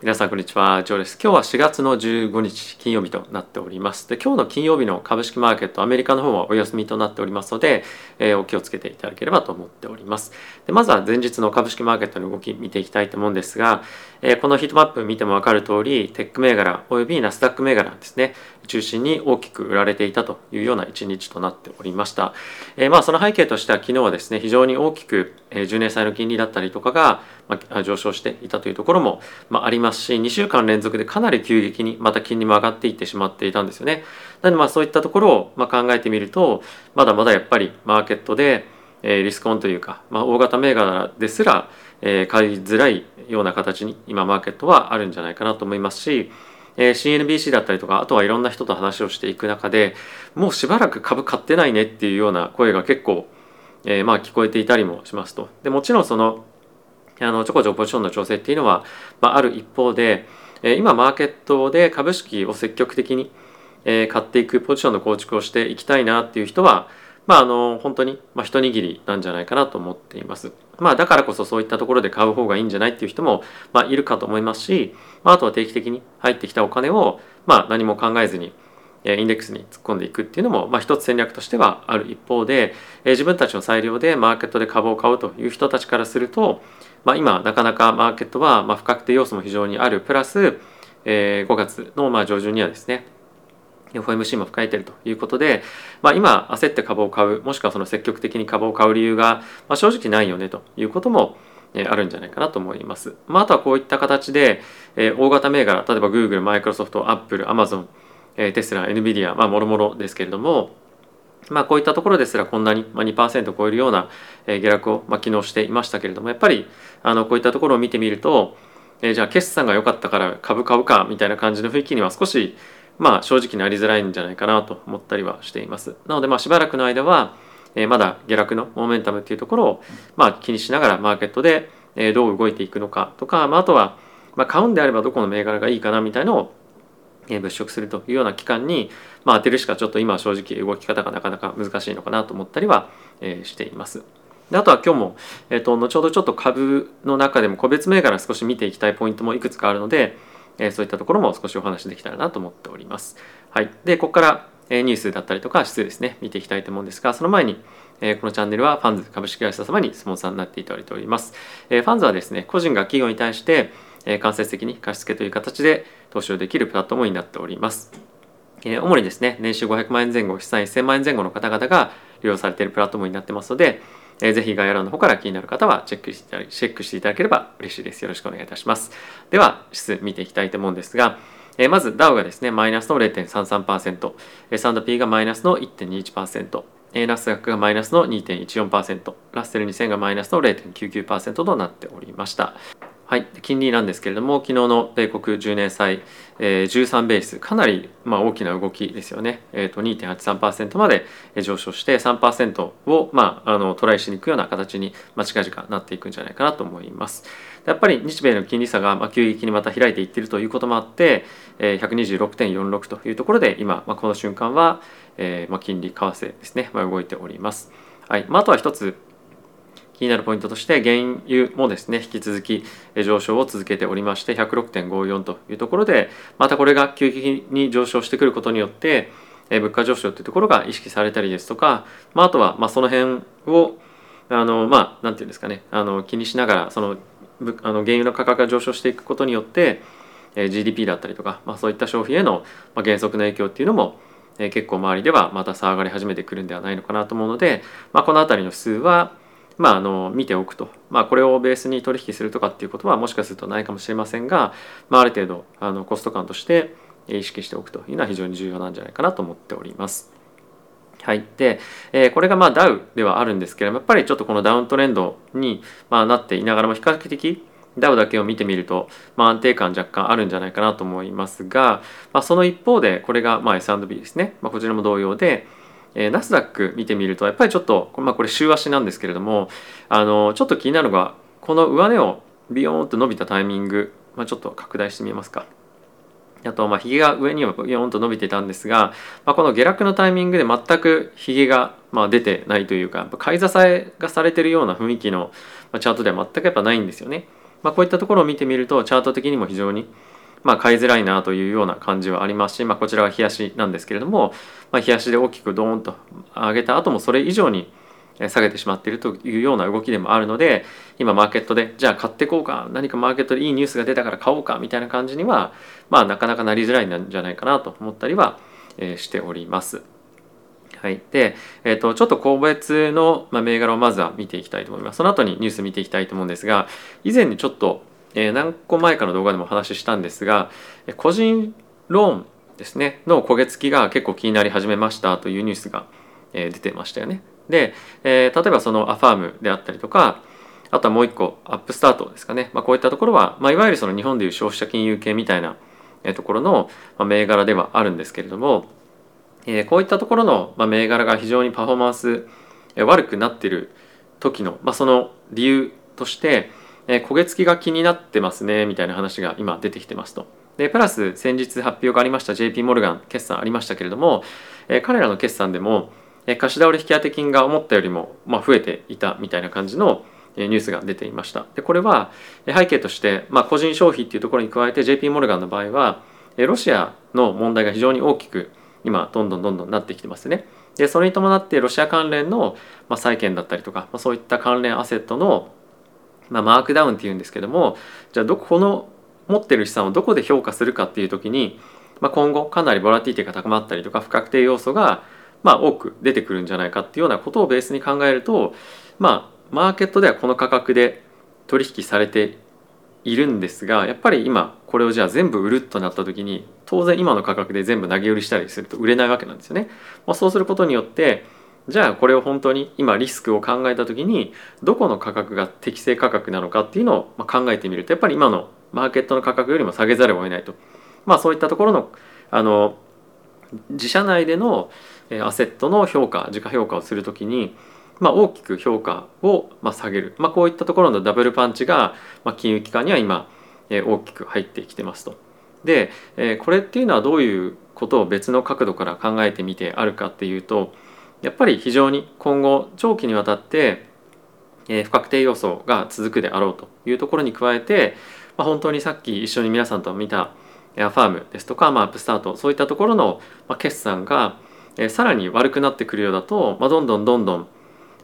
皆さんこんにちは、ジョーです。今日は4月の15日金曜日となっております。で、今日の金曜日の株式マーケット、アメリカの方はお休みとなっておりますので、えー、お気をつけていただければと思っております。で、まずは前日の株式マーケットの動き見ていきたいと思うんですが、えー、このヒートマップ見てもわかる通り、テック銘柄およびナスダック銘柄ですね、中心に大きく売られていたというような一日となっておりました。えー、まあその背景としては昨日はですね、非常に大きく、え10年債の金利だったりとかが、まあ、上昇していたというところも、まあ、ありますし、2週間連続でかなり急激にまた金利も上がっていってしまっていたんですよね。なのでまあそういったところをま考えてみるとまだまだやっぱりマーケットでえリスクオンというか、まあ、大型銘柄ですらえ買いづらいような形に今マーケットはあるんじゃないかなと思いますしえ CNBC だったりとかあとはいろんな人と話をしていく中でもうしばらく株買ってないねっていうような声が結構、えー、まあ聞こえていたりもしますと。でもちろんそのあのちょこちょこポジションの調整っていうのは、まあ、ある一方でえ今マーケットで株式を積極的に、え買っていくポジションの構築をしていきたいなっていう人は、まあ、あの本当に、まあ、一握りなんじゃないかなと思っています。まあ、だからこそそういったところで買う方がいいんじゃないっていう人も、まあ、いるかと思いますし、まあ、あとは定期的に入ってきたお金を、まあ、何も考えずにインデックスに突っ込んでいくっていうのも、まあ、一つ戦略としてはある一方で自分たちの裁量でマーケットで株を買うという人たちからすると、まあ、今なかなかマーケットはまあ不確定要素も非常にあるプラス、えー、5月のまあ上旬にはですね FOMC も控えているということで、まあ、今焦って株を買うもしくはその積極的に株を買う理由が、まあ、正直ないよねということもあるんじゃないかなと思います。まあ、あとはこういった形で、えー、大型銘柄例えば Google、Microsoft、Apple、Amazon、え、テスラ、NVIDIA まあもろもろですけれどもまあ、こういったところですらこんなに2%を超えるような下落をま機能していましたけれどもやっぱりあのこういったところを見てみると、えじゃあ決算が良かったから株買うかみたいな感じの雰囲気には少しまあ正直なりづらいんじゃないかなと思ったりはしています。なのでまあしばらくの間は、えまだ下落のモメンタムっていうところをまあ気にしながらマーケットでどう動いていくのかとか、まあ、あとはま買うんであればどこの銘柄がいいかなみたいのを物色するというような期間に、まあ、当てるしかちょっと今は正直動き方がなかなか難しいのかなと思ったりは、えしています。であとは今日も、えーと、後ほどちょっと株の中でも個別銘柄少し見ていきたいポイントもいくつかあるので、えー、そういったところも少しお話できたらなと思っております。はい、でここから、えニュースだったりとか指数ですね見ていきたいと思うんですがその前に、え、このチャンネルはファンズ株式会社様にスポンサーになっていただいております。え、ファンズはですね個人が企業に対してえ間接的に貸付という形で投資をできるプラットフォームになっております。え主にですね、年収500万円前後、資産1000万円前後の方々が利用されているプラットフォームになってますので、えー、ぜひ概要欄の方から気になる方はチェックしてチェックしていただければ嬉しいです。よろしくお願いいたします。では、指数見ていきたいと思うんですが、えー、まず DAO がですね、マイナスの0.33%、S&P がマイナスの1.21%、ナスダックがマイナスの2.14%、ラッセル2000がマイナスの0.99%となっておりました。はい、金利なんですけれども、昨日の米国10年債、えー、13ベース、かなり、まあ、大きな動きですよね。えーと、2.83%まで上昇して3%を、まあ、あのトライしに行くような形に、まあ、近々なっていくんじゃないかなと思います。やっぱり日米の金利差が、まあ、急激にまた開いていっているということもあって、えー、126.46というところで今、まあ、この瞬間は、えーまあ、金利為替ですね、まあ、動いております。はいまあ、あとは一つ気になるポイントとして原油もですね引き続き上昇を続けておりまして106.54というところでまたこれが急激に上昇してくることによって物価上昇というところが意識されたりですとか、まあ、あとはまあその辺をあのまあなんていうんですかねあの気にしながらそのあの原油の価格が上昇していくことによって GDP だったりとか、まあ、そういった消費への減速の影響っていうのも結構周りではまた騒がれ始めてくるんではないのかなと思うので、まあ、この辺りの指数はまあ、あの見ておくと、まあ、これをベースに取引するとかっていうことはもしかするとないかもしれませんが、まあ、ある程度あのコスト感として意識しておくというのは非常に重要なんじゃないかなと思っております。はい、で、えー、これがまあダウではあるんですけれどもやっぱりちょっとこのダウントレンドに、まあ、なっていながらも比較的ダウだけを見てみると、まあ、安定感若干あるんじゃないかなと思いますが、まあ、その一方でこれがま S&P ですね、まあ、こちらも同様で、えー、ナスダック見てみるとやっぱりちょっと、まあ、これ週足なんですけれどもあのちょっと気になるのがこの上値をビヨーンと伸びたタイミング、まあ、ちょっと拡大してみますか。あと、まあ、ヒゲが上にはビヨーンと伸びてたんですが、まあ、この下落のタイミングで全くヒゲがまあ出てないというか、やっぱ買い支えがされてるような雰囲気のチャートでは全くやっぱないんですよね。まあ、こういったところを見てみるとチャート的にも非常にまあ買いづらいなというような感じはありますし、まあ、こちらは冷やしなんですけれども、まあ、冷やしで大きくドーンと上げた後もそれ以上に下げてしまっているというような動きでもあるので今マーケットでじゃあ買ってこうか何かマーケットでいいニュースが出たから買おうかみたいな感じにはまあなかなかなりづらいんじゃないかなと思ったりはしております。はい、で、えーと、ちょっと個別の、まあ、銘柄をまずは見ていきたいと思います。その後にニュース見ていきたいと思うんですが以前にちょっと、えー、何個前かの動画でもお話ししたんですが個人ローンですねの焦げ付きが結構気になり始めましたというニュースが、えー、出てましたよね。で、えー、例えばそのアファームであったりとかあとはもう一個アップスタートですかね、まあ、こういったところは、まあ、いわゆるその日本でいう消費者金融系みたいなところの銘柄ではあるんですけれども、えー、こういったところの銘柄が非常にパフォーマンス悪くなっている時の、まあ、その理由として、えー、焦げ付きが気になってますねみたいな話が今出てきてますと。でプラス先日発表がありました JP モルガン決算ありましたけれども、えー、彼らの決算でもえ貸し倒れ引当金が思ったよりも、まあ、増えていたみたいな感じのニュースが出ていました。でこれは背景として、まあ、個人消費っていうところに加えて JP モルガンの場合はロシアの問題が非常に大きく今どんどんどんどんなってきてますね。でそれに伴ってロシア関連の、ま、債券だったりとか、ま、そういった関連アセットの、まあ、マークダウンっていうんですけどもじゃあどこの持ってる資産をどこで評価するかっていう時に、まあ、今後かなりボラティティが高まったりとか不確定要素がまあ、多く出てくるんじゃないかっていうようなことをベースに考えると、まあ、マーケットではこの価格で取引されているんですがやっぱり今これをじゃあ全部売るとなった時に当然今の価格で全部投げ売りしたりすると売れないわけなんですよね。まあ、そうすることによってじゃあこれを本当に今リスクを考えた時にどこの価格が適正価格なのかっていうのを考えてみるとやっぱり今のマーケットの価格よりも下げざるを得ないと。まあそういったところのあの自社内でのアセットの評価自家評価をするときに、まあ、大きく評価をま下げる、まあ、こういったところのダブルパンチが、ま金融機関には今大きく入ってきてますと。でこれっていうのはどういうことを別の角度から考えてみてあるかっていうとやっぱり非常に今後長期にわたって不確定要素が続くであろうというところに加えて、まあ、本当にさっき一緒に皆さんと見たアファームですとか、まあ、アップスタートそういったところの決算がえさらに悪くなってくるようだと、まあ、どんどんどんどん、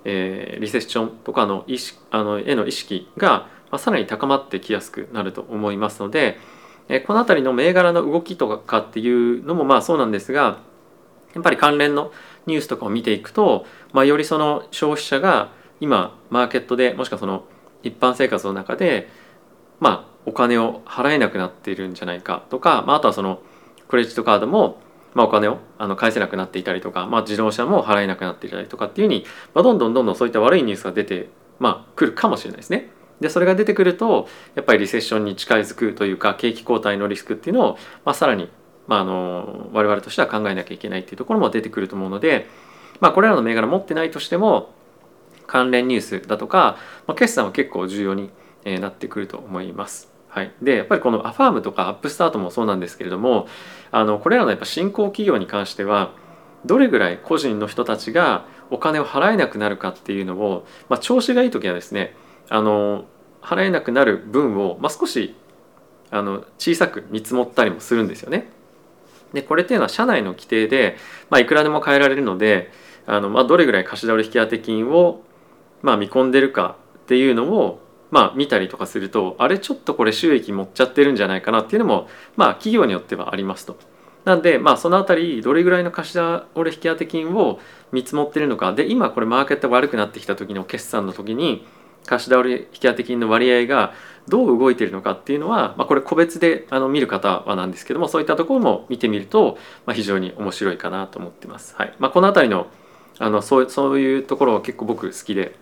え、リセッションとかの意識あのへの意識が、まあ、さらに高まってきやすくなると思いますので、え、この辺りの銘柄の動きとかっていうのもまあそうなんですがやっぱり関連のニュースとかを見ていくと、まあ、よりその消費者が今マーケットでもしくはその一般生活の中でまあお金を払えなくなっているんじゃないかとか、まあ、あとはそのクレジットカードもまあ、お金をあの返せなくなっていたりとか、まあ、自動車も払えなくなっていたりとかっていうふうに、まあ、どんどんどんどんそういった悪いニュースが出て、まあ、来るかもしれないですね。でそれが出てくるとやっぱりリセッションに近づくというか景気後退のリスクっていうのを、まあ、さらに、まあ、あの我々としては考えなきゃいけないっていうところも出てくると思うので、まあ、これらの銘柄持ってないとしても関連ニュースだとか、まあ、決算は結構重要になってくると思います。はい、でやっぱりこのアファームとかアップスタートもそうなんですけれどもあのこれらのやっぱ新興企業に関してはどれぐらい個人の人たちがお金を払えなくなるかっていうのを、まあ、調子がいい時はですねあの払えなくなる分を、まあ、少しあの小さく見積もったりもするんですよね。でこれっていうのは社内の規定で、まあ、いくらでも変えられるのであの、まあ、どれぐらい貸し倒れ引当金を、まあ、見込んでるかっていうのをまあ、見たりとかするとあれちょっとこれ収益持っちゃってるんじゃないかなっていうのも、まあ、企業によってはありますと。なんで、まあ、そのあたりどれぐらいの貸し倒れ引当金を見積もってるのかで今これマーケットが悪くなってきた時の決算の時に貸し倒れ引当金の割合がどう動いているのかっていうのは、まあ、これ個別であの見る方はなんですけどもそういったところも見てみると、まあ、非常に面白いかなと思ってます。はいまあ、この辺りのあのそうそういうところは結構僕好きで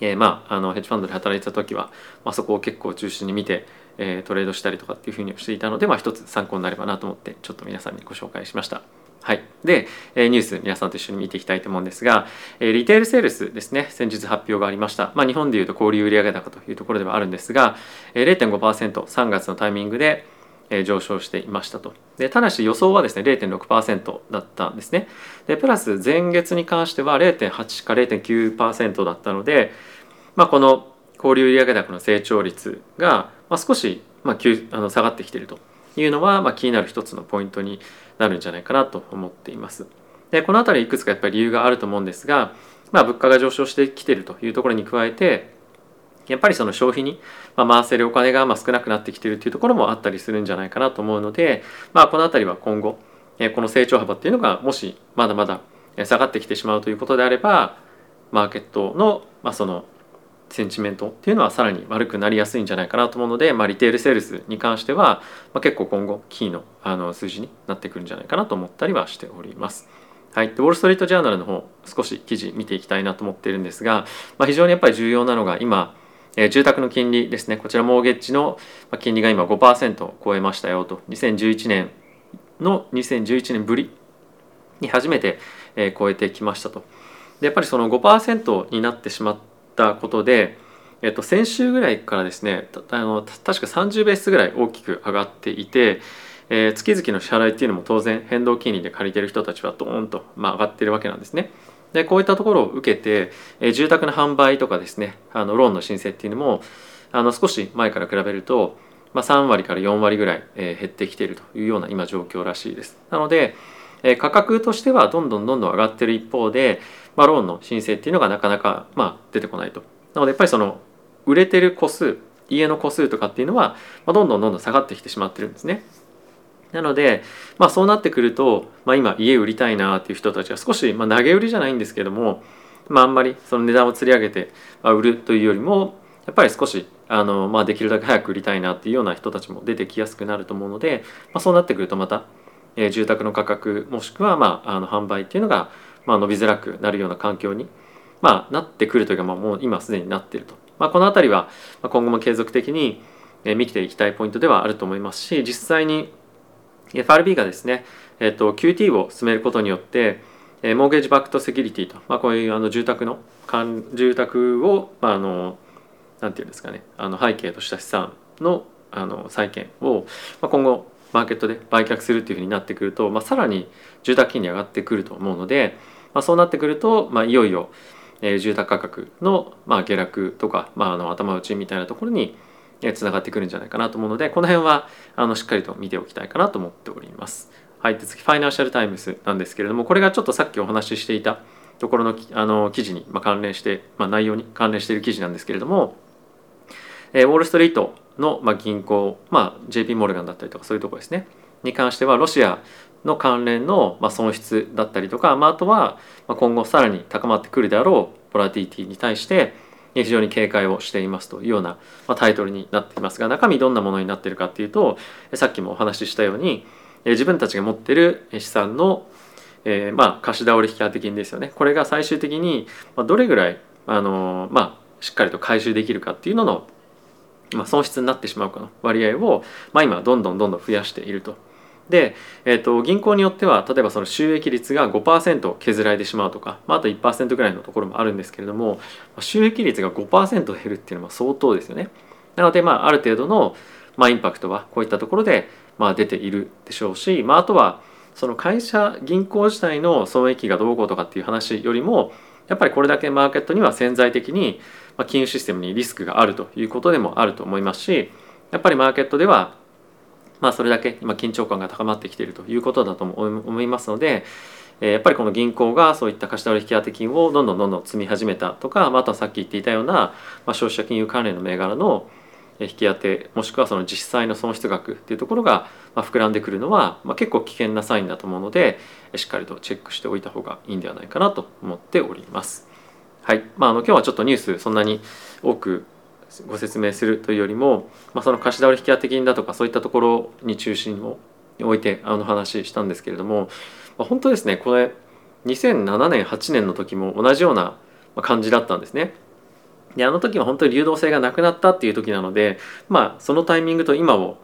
えー、まああのヘッジファンドで働いてた時は、まあ、そこを結構中心に見て、えー、トレードしたりとかっていうふうにしていたので、まあ、一つ参考になればなと思ってちょっと皆さんにご紹介しました。はい、で、え、ニュース皆さんと一緒に見ていきたいと思うんですが、え、リテールセールスですね先日発表がありました、まあ、日本でいうと小売売上高というところではあるんですが、え、0.5%3 月のタイミングで上昇していましたと。でただし予想はですね0.6%だったんですね。でプラス前月に関しては0.8か0.9%だったので、まあ、この小交流売上高の成長率が、ま、少し、まあ、あの下がってきているというのは、まあ、気になる一つのポイントになるんじゃないかなと思っています。でこの辺りいくつかやっぱり理由があると思うんですが、まあ、物価が上昇してきてるというところに加えてやっぱりその消費に回せるお金が少なくなってきているというところもあったりするんじゃないかなと思うので、まあ、この辺りは今後この成長幅っていうのがもしまだまだ下がってきてしまうということであればマーケットの,、まあそのセンチメントっていうのはさらに悪くなりやすいんじゃないかなと思うので、まあ、リテールセールスに関しては、まあ、結構今後キーのあの数字になってくるんじゃないかなと思ったりはしております。はい、でウォール・ストリート・ジャーナルの方少し記事見ていきたいなと思っているんですが、まあ、非常にやっぱり重要なのが今、えー、住宅の金利ですね。こちらモーゲッジの金利が今5%を超えましたよと。2011年の2011年ぶりに初めて、えー、超えてきましたと。でやっぱりその5%になってしまったことで、えっと、先週ぐらいからですねあの確か30ベースぐらい大きく上がっていてえー、月々の支払いっていうのも当然変動金利で借りてる人たちはドーンと、まあ、上がってるわけなんですね。でこういったところを受けて、えー、住宅の販売とかですねあのローンの申請っていうのもあの少し前から比べると、まあ、3割から4割ぐらい、えー、減ってきているというような今状況らしいです。なので、えー、価格としてはどんどんどんどん上がってる一方で、まあ、ローンの申請っていうのがなかなか、まあ、出てこないと。なのでやっぱりその売れてる個数家の個数とかっていうのは、まあ、どんどんどんどん下がってきてしまってるんですね。なので、まあ、そうなってくると、まあ、今家売りたいなっていう人たちは少し、まあ、投げ売りじゃないんですけども、まあ、あんまりその値段を釣り上げて売るというよりもやっぱり少しあの、まあ、できるだけ早く売りたいなっていうような人たちも出てきやすくなると思うので、まあ、そうなってくるとまた、えー、住宅の価格もしくは、まあ、あの販売っていうのが、まあ、伸びづらくなるような環境に、まあ、なってくるというか、まあ、もう今すでになっていると、まあ、この辺りは今後も継続的に見ていきたいポイントではあると思いますし実際に FRB がですね、えっと、QT を進めることによって、モーゲージバックトセキュリティと、まあ、こういうあの住宅の住宅を、まあ、あのなんていうんですかねあの背景とした資産のあの債券を、まあ、今後マーケットで売却するっていうふうになってくると、まあ、さらに住宅金利上がってくると思うので、まあ、そうなってくると、まあ、いよいよ、えー、住宅価格の、まあ、下落とか、まあ、あの頭打ちみたいなところにつながってくるんじゃないかなと思うのでこの辺はあのしっかりと見ておきたいかなと思っております。はい、で次ファイナンシャルタイムズなんですけれどもこれがちょっとさっきお話ししていたところのあの記事に、ま関連して、まあ、内容に関連している記事なんですけれども、えー、ウォール・ストリートの、ま銀行、まあ、JP モルガンだったりとかそういうところですねに関してはロシアの関連の、損失だったりとか、まあ、あとは今後さらに高まってくるであろうボラティリティに対して非常に警戒をしていますというような、タイトルになっていますが中身どんなものになっているかっていうとさっきもお話ししたように自分たちが持っている資産の、えー、まあ貸し倒れ引き当て金ですよね。これが最終的にどれぐらいあのまあしっかりと回収できるかっていうのの、まあ、損失になってしまうかの割合を、まあ、今どんどんどんどん増やしていると。で、えーと、銀行によっては例えばその収益率が5%削られてしまうとか、まあ、あと1%ぐらいのところもあるんですけれども収益率が5%減るっていうのは相当ですよね。なので、まあ、ある程度の、まあ、インパクトはこういったところで、まあ、出ているでしょうし、まあ、あとはその会社銀行自体の損益がどうこうとかっていう話よりもやっぱりこれだけマーケットには潜在的に金融システムにリスクがあるということでもあると思いますしやっぱりマーケットではまあ、それだけ今緊張感が高まってきているということだと思いますので、えやっぱりこの銀行がそういった貸し倒れ引き当て金をどんどんどんどん積み始めたとか、まあ、あとはさっき言っていたような、まあ、消費者金融関連の銘柄の引き当てもしくはその実際の損失額っていうところが膨らんでくるのは、まあ、結構危険なサインだと思うのでしっかりとチェックしておいた方がいいんではないかなと思っております。はいまあ、あの今日はちょっとニュースそんなに多くご説明するというよりも、まあ、その貸し倒れ引き当て金だとかそういったところに中心を置いてあの話したんですけれども、まあ、本当ですねこれ2007年8年の時も同じような感じだったんですね。であの時は本当に流動性がなくなったっていう時なのでまあそのタイミングと今を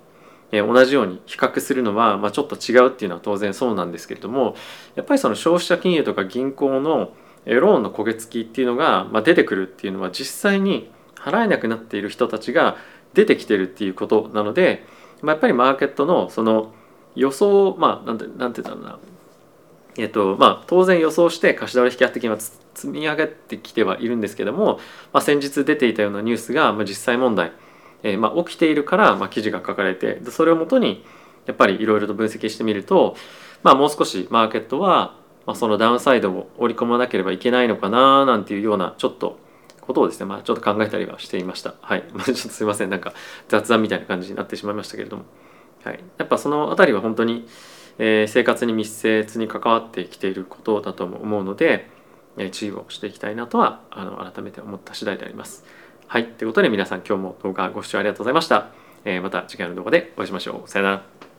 同じように比較するのは、まあ、ちょっと違うっていうのは当然そうなんですけれどもやっぱりその消費者金融とか銀行のローンの焦げ付きっていうのが、まあ、出てくるっていうのは実際に払えなくなっている人たちが出てきてるっていうことなので、まあ、やっぱりマーケットのその予想まあなんてなんて言うんだろうな。えっとまあ、当然予想して貸し取引き当て金は積み上げてきてはいるんですけども、まあ、先日出ていたようなニュースが、まあ、実際問題、えーまあ、起きているから、まあ、記事が書かれてそれをもとにやっぱりいろいろと分析してみると、まあ、もう少しマーケットは、まあ、そのダウンサイドを織り込まなければいけないのかななんていうようなちょっとことをですね、まあ、ちょっと考えたりはしていました。はい。ちょっとすいません。なんか雑談みたいな感じになってしまいましたけれども。はい。やっぱその辺りは本当に、えー、生活に密接に関わってきていることだと思うので、えー、注意をしていきたいなとはあの改めて思った次第であります。はい。ということで皆さん今日も動画ご視聴ありがとうございました。えー、また次回の動画でお会いしましょう。さよなら。